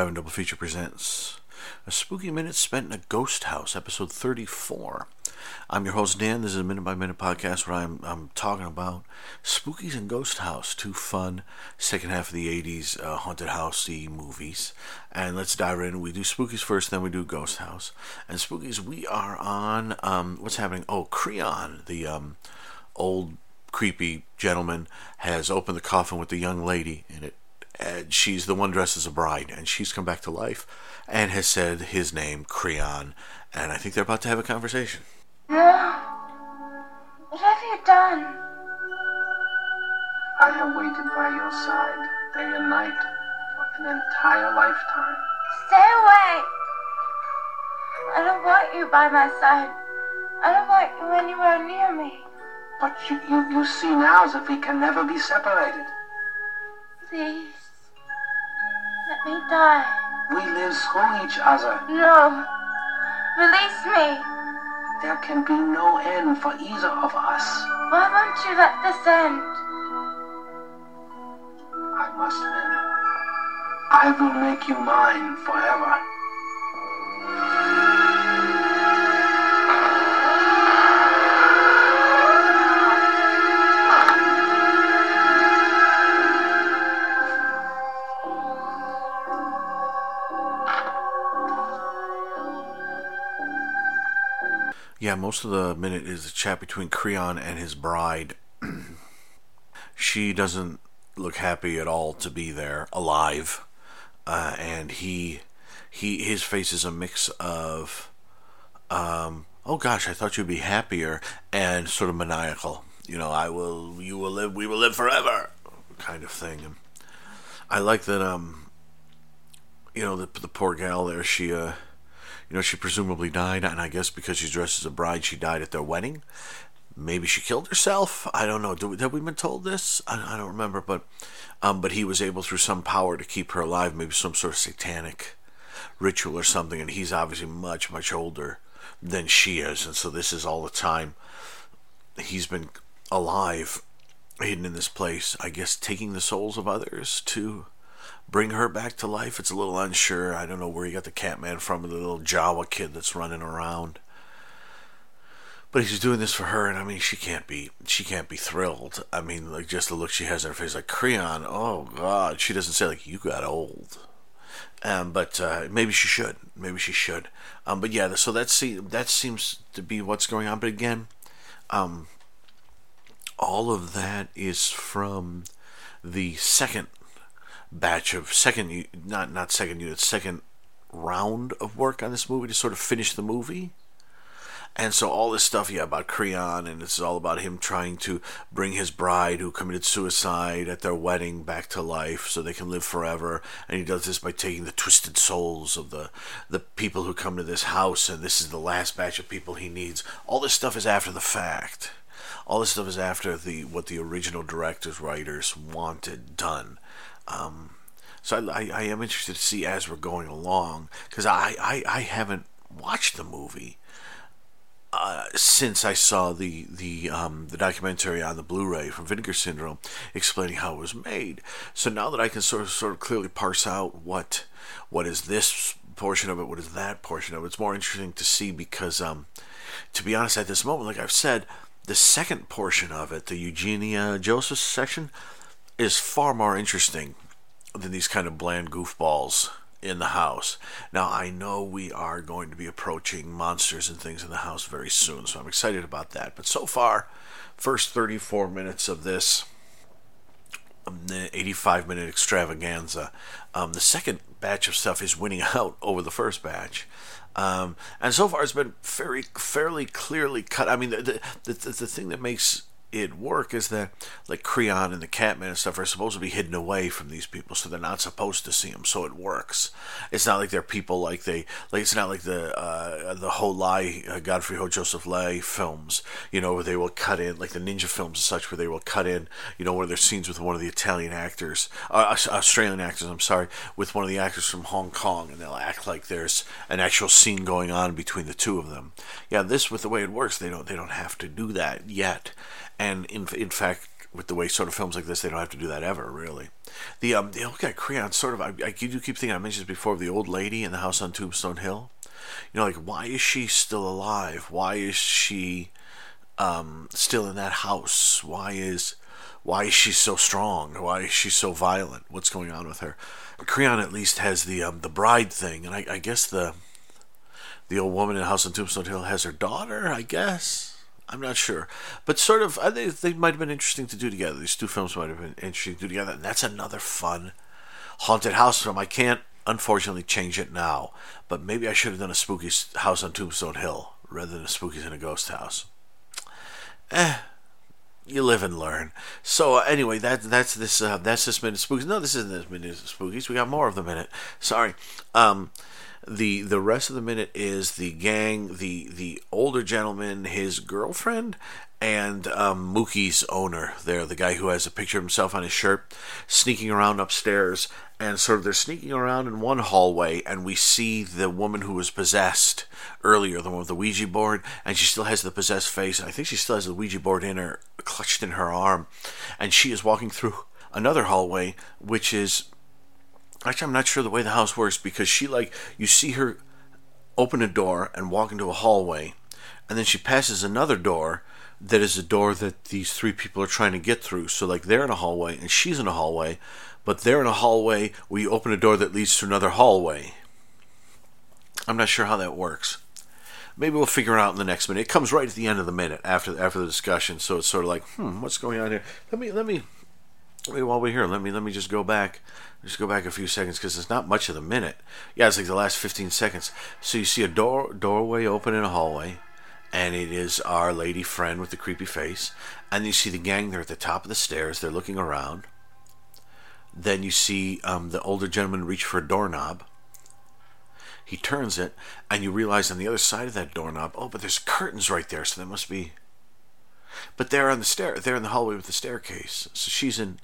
Driving Double Feature presents a spooky minute spent in a ghost house, episode 34. I'm your host, Dan. This is a minute by minute podcast where I'm, I'm talking about spookies and ghost house, two fun second half of the 80s uh, haunted housey movies. And let's dive in. We do spookies first, then we do ghost house. And spookies, we are on, um, what's happening? Oh, Creon, the um, old creepy gentleman, has opened the coffin with the young lady in it and she's the one dressed as a bride, and she's come back to life and has said his name, Creon, and I think they're about to have a conversation. No. What have you done? I have waited by your side day and night for an entire lifetime. Stay away. I don't want you by my side. I don't want you anywhere near me. But you, you, you see now as if we can never be separated. Please. Let me die. We live through each other. No. Release me. There can be no end for either of us. Why won't you let this end? I must win. I will make you mine forever. Most of the minute is a chat between Creon and his bride. she doesn't look happy at all to be there, alive, uh, and he, he, his face is a mix of, um, oh gosh, I thought you'd be happier, and sort of maniacal. You know, I will, you will live, we will live forever, kind of thing. And I like that. Um, you know, the the poor gal there, she, uh you know, she presumably died, and I guess because she's dressed as a bride, she died at their wedding. Maybe she killed herself. I don't know. We, have we been told this? I, I don't remember, but um, but he was able through some power to keep her alive, maybe some sort of satanic ritual or something. And he's obviously much much older than she is, and so this is all the time he's been alive, hidden in this place. I guess taking the souls of others to bring her back to life. It's a little unsure. I don't know where you got the Catman from, the little Jawa kid that's running around. But he's doing this for her, and I mean, she can't be, she can't be thrilled. I mean, like just the look she has in her face, like Creon. Oh God, she doesn't say like you got old. Um, but uh, maybe she should. Maybe she should. Um, but yeah, so that's that seems to be what's going on. But again, um, all of that is from the second batch of second not not second unit second round of work on this movie to sort of finish the movie. And so all this stuff, yeah, about Creon, and it's all about him trying to bring his bride who committed suicide at their wedding back to life so they can live forever. And he does this by taking the twisted souls of the the people who come to this house, and this is the last batch of people he needs. All this stuff is after the fact. All this stuff is after the what the original directors, writers wanted done. Um, so I, I, am interested to see as we're going along because I, I, I haven't watched the movie uh, since I saw the the um, the documentary on the Blu-ray from Vinegar Syndrome explaining how it was made. So now that I can sort of sort of clearly parse out what what is this portion of it, what is that portion of it, it's more interesting to see because um, to be honest, at this moment, like I've said, the second portion of it, the Eugenie Joseph section, is far more interesting than these kind of bland goofballs in the house. Now, I know we are going to be approaching monsters and things in the house very soon, so I'm excited about that. But so far, first 34 minutes of this um, 85 minute extravaganza, um, the second batch of stuff is winning out over the first batch. Um, and so far, it's been very, fairly clearly cut. I mean, the, the, the, the thing that makes it work is that like Creon and the Catman and stuff are supposed to be hidden away from these people, so they're not supposed to see them. So it works. It's not like they're people like they like. It's not like the uh, the whole lie uh, Godfrey Ho Joseph Lai's films, you know, where they will cut in like the ninja films and such, where they will cut in, you know, one of scenes with one of the Italian actors, uh, Australian actors. I'm sorry, with one of the actors from Hong Kong, and they'll act like there's an actual scene going on between the two of them. Yeah, this with the way it works, they don't they don't have to do that yet and in in fact, with the way sort of films like this, they don't have to do that ever, really. The um, the old guy Creon sort of, I, I do keep thinking, I mentioned this before, the old lady in the house on Tombstone Hill. You know, like why is she still alive? Why is she um, still in that house? Why is why is she so strong? Why is she so violent? What's going on with her? Creon at least has the um, the bride thing, and I, I guess the the old woman in the House on Tombstone Hill has her daughter. I guess I'm not sure, but sort of I think they might have been interesting to do together. These two films might have been interesting to do together, and that's another fun haunted house film. I can't unfortunately change it now, but maybe I should have done a spooky house on Tombstone Hill rather than a spookies in a ghost house. Eh, you live and learn. So uh, anyway, that that's this uh, that's this minute spookies. No, this isn't this minute spookies. We got more of the minute. Sorry. Um, the the rest of the minute is the gang, the the older gentleman, his girlfriend, and um, Mookie's owner. There, the guy who has a picture of himself on his shirt, sneaking around upstairs, and sort of they're sneaking around in one hallway, and we see the woman who was possessed earlier, the one with the Ouija board, and she still has the possessed face, I think she still has the Ouija board in her, clutched in her arm, and she is walking through another hallway, which is actually I'm not sure the way the house works because she like you see her open a door and walk into a hallway, and then she passes another door that is a door that these three people are trying to get through. So like they're in a hallway and she's in a hallway, but they're in a hallway where you open a door that leads to another hallway. I'm not sure how that works. Maybe we'll figure it out in the next minute. It comes right at the end of the minute after after the discussion, so it's sort of like, hmm, what's going on here? Let me let me wait while we're here. Let me let me just go back, just go back a few seconds because it's not much of the minute. Yeah, it's like the last 15 seconds. So you see a door doorway open in a hallway, and it is our lady friend with the creepy face. And you see the gang there at the top of the stairs. They're looking around. Then you see um, the older gentleman reach for a doorknob. He turns it, and you realize on the other side of that doorknob, oh, but there's curtains right there, so there must be. But they're on the stair. They're in the hallway with the staircase, so she's in.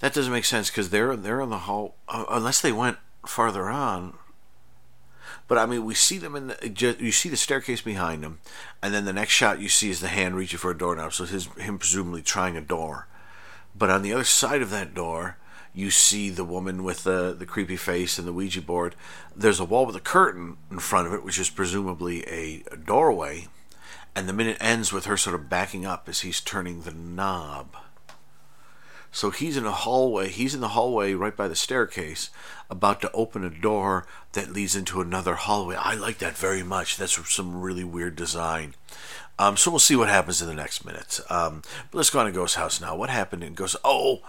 That doesn't make sense because they're they're in the hall uh, unless they went farther on. But I mean, we see them in the, you see the staircase behind them, and then the next shot you see is the hand reaching for a doorknob. So his him presumably trying a door. But on the other side of that door, you see the woman with the, the creepy face and the Ouija board. There's a wall with a curtain in front of it, which is presumably a, a doorway. And the minute ends with her sort of backing up as he's turning the knob. So he's in a hallway. He's in the hallway right by the staircase, about to open a door that leads into another hallway. I like that very much. That's some really weird design. Um, so we'll see what happens in the next minute. Um, but let's go on to Ghost House now. What happened in Ghost? Oh,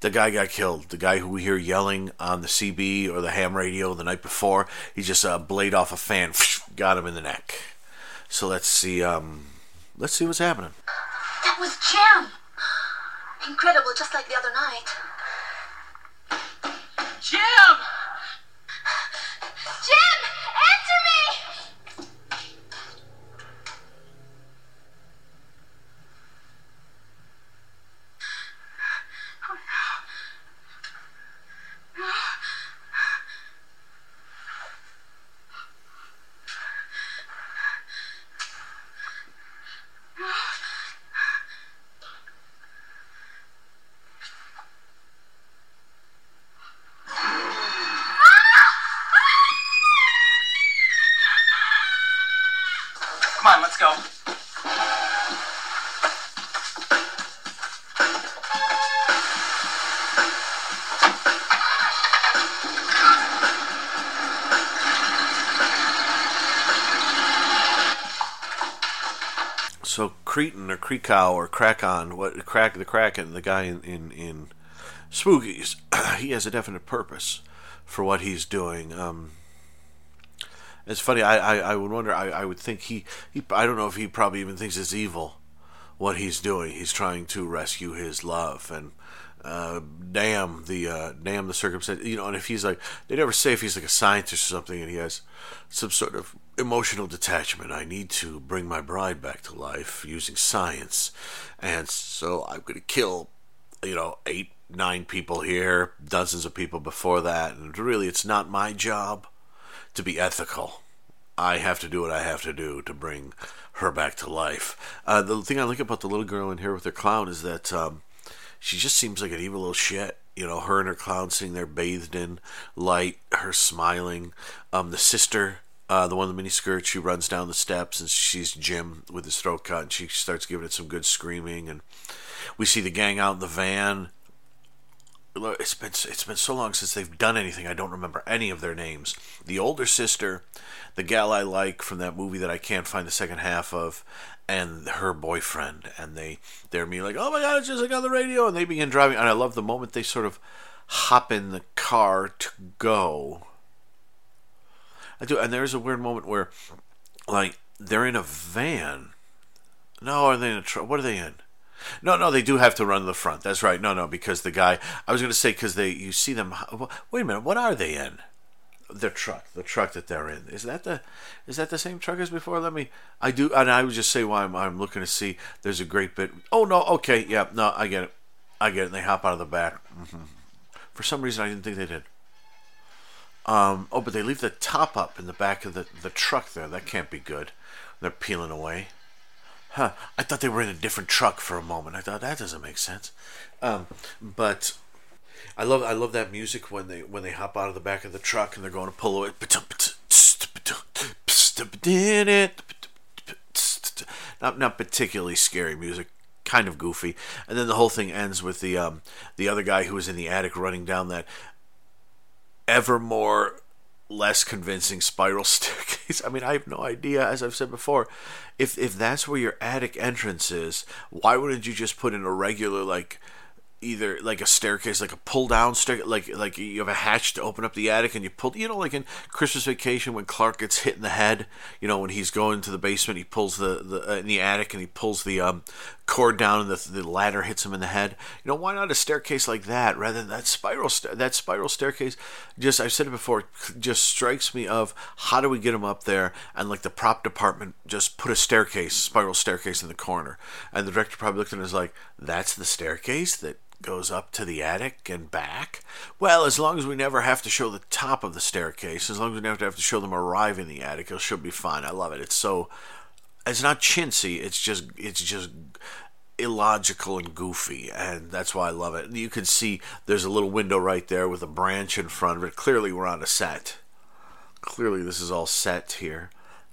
the guy got killed. The guy who we hear yelling on the CB or the ham radio the night before. He just uh, blade off a fan, got him in the neck. So let's see. Um, let's see what's happening. That was Jim. Incredible, just like the other night. Jim! Cretan or Creekow or Krakon, what crack the Kraken, the guy in in, in Spookies, he has a definite purpose for what he's doing. Um, it's funny. I, I, I would wonder. I, I would think he, he. I don't know if he probably even thinks it's evil, what he's doing. He's trying to rescue his love, and uh, damn the uh, damn the circumstance. You know, and if he's like, they never say if he's like a scientist or something, and he has some sort of emotional detachment. I need to bring my bride back to life using science, and so I'm going to kill, you know, eight, nine people here, dozens of people before that, and really, it's not my job to be ethical. I have to do what I have to do to bring her back to life. Uh, the thing I like about the little girl in here with her clown is that um, she just seems like an evil little shit. You know, her and her clown sitting there bathed in light, her smiling. Um, the sister, uh, the one in the miniskirt, she runs down the steps and she's Jim with his throat cut and she starts giving it some good screaming. And we see the gang out in the van. It's been it's been so long since they've done anything. I don't remember any of their names. The older sister, the gal I like from that movie that I can't find the second half of, and her boyfriend, and they they're me like, oh my god, it's just like on the radio, and they begin driving, and I love the moment they sort of hop in the car to go. I do, and there's a weird moment where, like, they're in a van. No, are they in a truck? What are they in? No, no, they do have to run to the front. That's right. No, no, because the guy. I was going to say because they. You see them. Wait a minute. What are they in? Their truck. The truck that they're in. Is that the? Is that the same truck as before? Let me. I do, and I would just say why I'm. I'm looking to see. There's a great bit. Oh no. Okay. Yeah. No. I get it. I get it. And they hop out of the back. hmm For some reason, I didn't think they did. Um. Oh, but they leave the top up in the back of the the truck there. That can't be good. They're peeling away. Huh. I thought they were in a different truck for a moment. I thought that doesn't make sense. Um, but I love I love that music when they when they hop out of the back of the truck and they're going to pull away. Not not particularly scary music, kind of goofy. And then the whole thing ends with the um, the other guy who was in the attic running down that ever more less convincing spiral staircase. I mean, I have no idea, as I've said before, if if that's where your attic entrance is, why wouldn't you just put in a regular like either like a staircase, like a pull down stair, like like you have a hatch to open up the attic, and you pull, you know, like in Christmas Vacation when Clark gets hit in the head, you know, when he's going to the basement, he pulls the the uh, in the attic and he pulls the um, cord down, and the the ladder hits him in the head. You know, why not a staircase like that rather than that spiral that spiral staircase? Just I've said it before, just strikes me of how do we get him up there, and like the prop department just put a staircase, spiral staircase in the corner, and the director probably looked at it and was like, that's the staircase that goes up to the attic and back? Well, as long as we never have to show the top of the staircase, as long as we never have to show them arrive in the attic, it should be fine. I love it. It's so it's not chintzy, it's just it's just illogical and goofy, and that's why I love it. You can see there's a little window right there with a branch in front of it. Clearly we're on a set. Clearly this is all set here.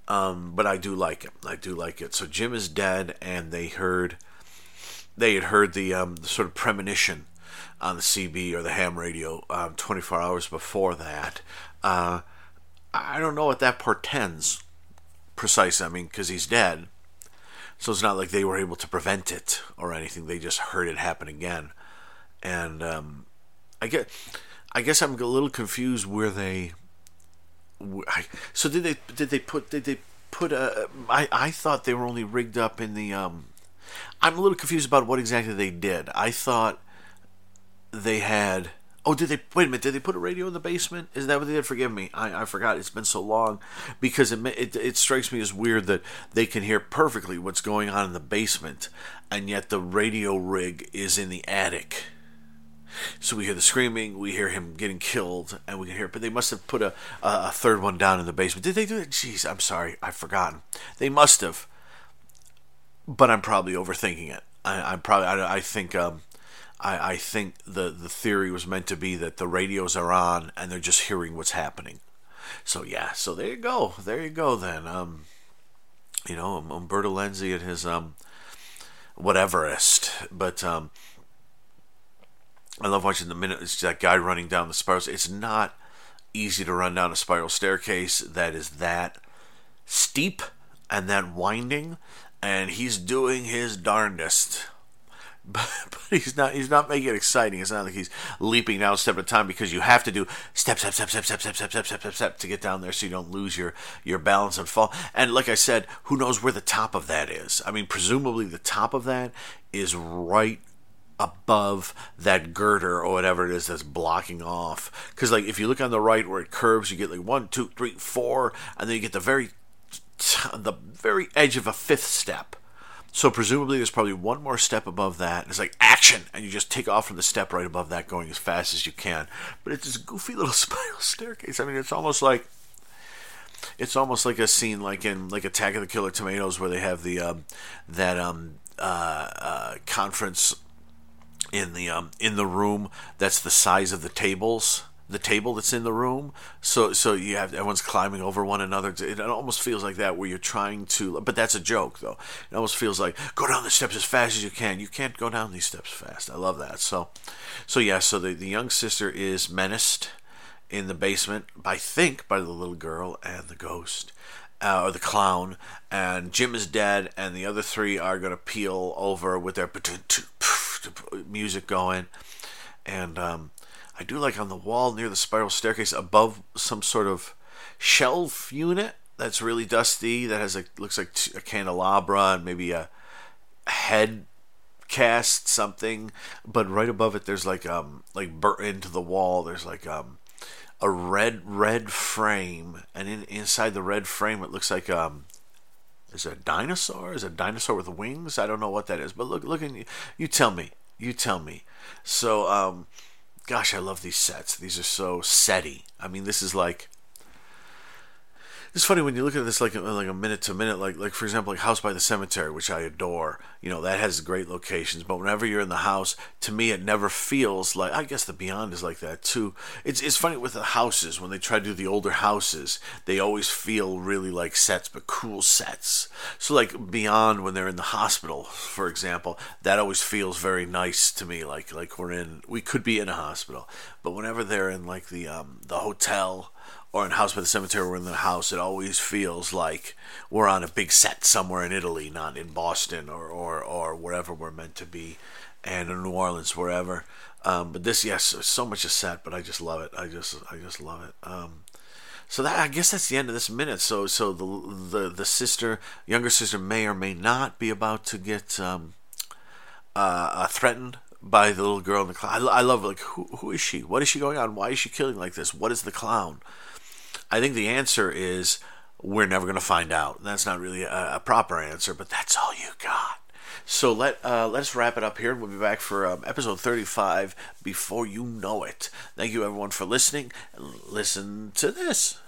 Um, but I do like it. I do like it. So Jim is dead, and they heard they had heard the, um, the sort of premonition on the CB or the ham radio um, 24 hours before that. Uh, I don't know what that portends precisely. I mean, because he's dead. So it's not like they were able to prevent it or anything. They just heard it happen again. And um, I get, I guess I'm a little confused where they. So did they did they put did they put a? I I thought they were only rigged up in the um I'm a little confused about what exactly they did. I thought they had. Oh, did they? Wait a minute. Did they put a radio in the basement? Is that what they did? Forgive me. I, I forgot. It's been so long because it, it it strikes me as weird that they can hear perfectly what's going on in the basement, and yet the radio rig is in the attic. So we hear the screaming, we hear him getting killed, and we can hear. But they must have put a a third one down in the basement. Did they do it? Jeez, I'm sorry, I've forgotten. They must have but I'm probably overthinking it. I, am probably I, I think um, I, I think the the theory was meant to be that the radios are on and they're just hearing what's happening. So yeah, so there you go, there you go. Then um, you know um, Umberto Lenzi and his um, whateverist, but um, I love watching the minute it's that guy running down the spiral. It's not easy to run down a spiral staircase that is that steep and that winding and he's doing his darndest. But, he's not he's not making it exciting. It's not like he's leaping down step at a time because you have to do step step step step step step step step step step step to get down there so you don't lose your your balance and fall. And like I said, who knows where the top of that is? I mean, presumably the top of that is right above that girder or whatever it is that's blocking off. Because like if you look on the right where it curves, you get like one, two, three, four, and then you get the very the very edge of a fifth step. So presumably there's probably one more step above that. It's like action, and you just take off from the step right above that, going as fast as you can. But it's this goofy little spiral staircase. I mean, it's almost like it's almost like a scene like in like Attack of the Killer Tomatoes where they have the um, that um, uh, uh, conference in the um, in the room that's the size of the tables the table that's in the room. So so you have everyone's climbing over one another. It almost feels like that where you're trying to but that's a joke though. It almost feels like go down the steps as fast as you can. You can't go down these steps fast. I love that. So so yeah so the, the young sister is menaced in the basement i think by the little girl and the ghost uh, or the clown, and Jim is dead, and the other three are going to peel over with their music going. And um, I do like on the wall near the spiral staircase above some sort of shelf unit that's really dusty, that has a looks like a candelabra and maybe a head cast something but right above it there's like um like burnt into the wall there's like um a red red frame, and in, inside the red frame it looks like um is it a dinosaur? Is it a dinosaur with wings? I don't know what that is, but look look in you tell me. You tell me. So um gosh, I love these sets. These are so setty. I mean, this is like it's funny when you look at this like like a minute to minute like like for example like house by the cemetery which i adore you know that has great locations but whenever you're in the house to me it never feels like i guess the beyond is like that too. It's it's funny with the houses when they try to do the older houses they always feel really like sets but cool sets. So like beyond when they're in the hospital for example that always feels very nice to me like like we're in we could be in a hospital but whenever they're in like the um the hotel or in House by the Cemetery, we're in the house, it always feels like we're on a big set somewhere in Italy, not in Boston or, or, or wherever we're meant to be, and in New Orleans, wherever. Um, but this, yes, so much a set, but I just love it. I just, I just love it. Um, so that I guess that's the end of this minute. So, so the the the sister, younger sister, may or may not be about to get um, uh, uh, threatened by the little girl in the clown. I, I love like who who is she? What is she going on? Why is she killing like this? What is the clown? I think the answer is we're never going to find out. That's not really a, a, proper answer, but that's all you got. So let uh, let's wrap it up here. and We'll be back for um, episode 35 before you know it. Thank you everyone for listening. Listen to this.